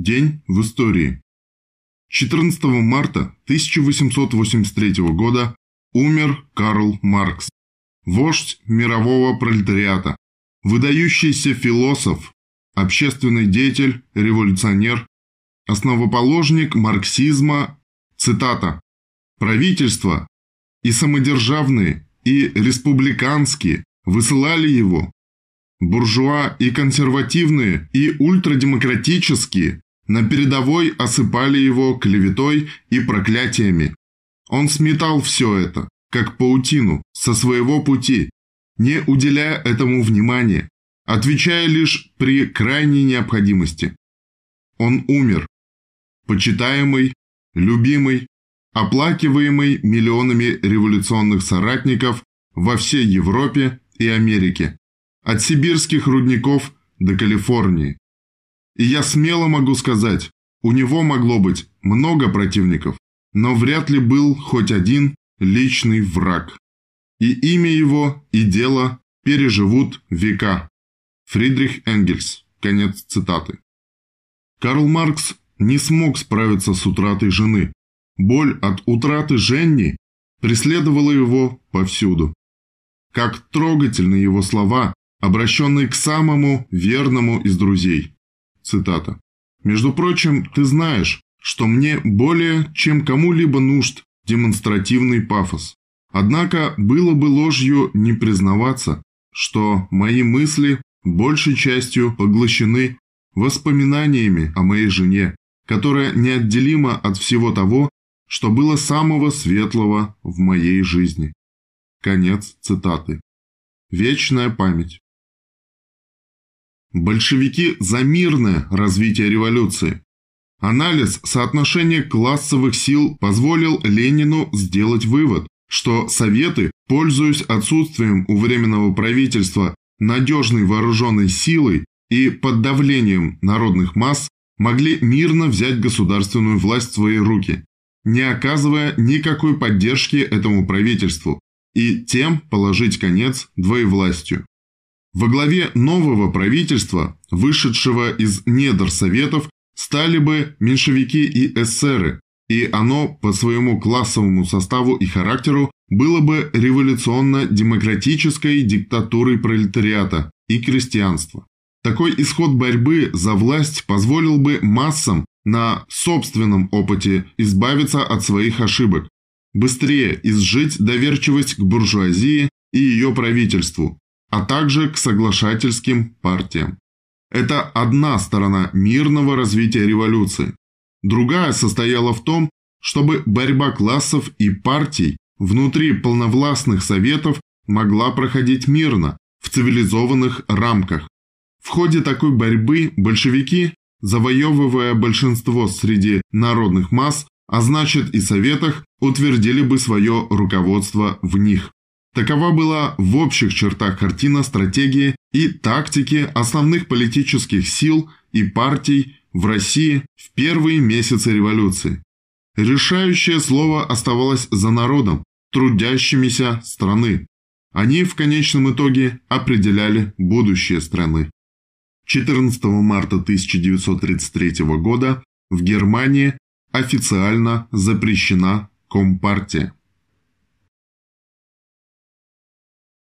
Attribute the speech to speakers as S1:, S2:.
S1: День в истории. 14 марта 1883 года умер Карл Маркс, вождь мирового пролетариата, выдающийся философ, общественный деятель, революционер, основоположник марксизма, цитата, «Правительство и самодержавные, и республиканские высылали его, буржуа и консервативные, и ультрадемократические на передовой осыпали его клеветой и проклятиями. Он сметал все это, как паутину, со своего пути, не уделяя этому внимания, отвечая лишь при крайней необходимости. Он умер, почитаемый, любимый, оплакиваемый миллионами революционных соратников во всей Европе и Америке, от сибирских рудников до Калифорнии. И я смело могу сказать, у него могло быть много противников, но вряд ли был хоть один личный враг. И имя его, и дело переживут века. Фридрих Энгельс. Конец цитаты. Карл Маркс не смог справиться с утратой жены. Боль от утраты Женни преследовала его повсюду. Как трогательны его слова, обращенные к самому верному из друзей. Цитата. «Между прочим, ты знаешь, что мне более, чем кому-либо нужд демонстративный пафос. Однако было бы ложью не признаваться, что мои мысли большей частью поглощены воспоминаниями о моей жене, которая неотделима от всего того, что было самого светлого в моей жизни. Конец цитаты. Вечная память. Большевики за мирное развитие революции. Анализ соотношения классовых сил позволил Ленину сделать вывод, что Советы, пользуясь отсутствием у Временного правительства надежной вооруженной силой и под давлением народных масс, могли мирно взять государственную власть в свои руки, не оказывая никакой поддержки этому правительству, и тем положить конец двоевластию. Во главе нового правительства, вышедшего из недр Советов, стали бы меньшевики и эсеры, и оно по своему классовому составу и характеру было бы революционно-демократической диктатурой пролетариата и крестьянства. Такой исход борьбы за власть позволил бы массам на собственном опыте избавиться от своих ошибок, быстрее изжить доверчивость к буржуазии и ее правительству, а также к соглашательским партиям. Это одна сторона мирного развития революции. Другая состояла в том, чтобы борьба классов и партий внутри полновластных советов могла проходить мирно, в цивилизованных рамках. В ходе такой борьбы большевики, завоевывая большинство среди народных масс, а значит и советах, утвердили бы свое руководство в них. Такова была в общих чертах картина стратегии и тактики основных политических сил и партий в России в первые месяцы революции. Решающее слово оставалось за народом, трудящимися страны. Они в конечном итоге определяли будущее страны. 14 марта 1933 года в Германии официально запрещена Компартия.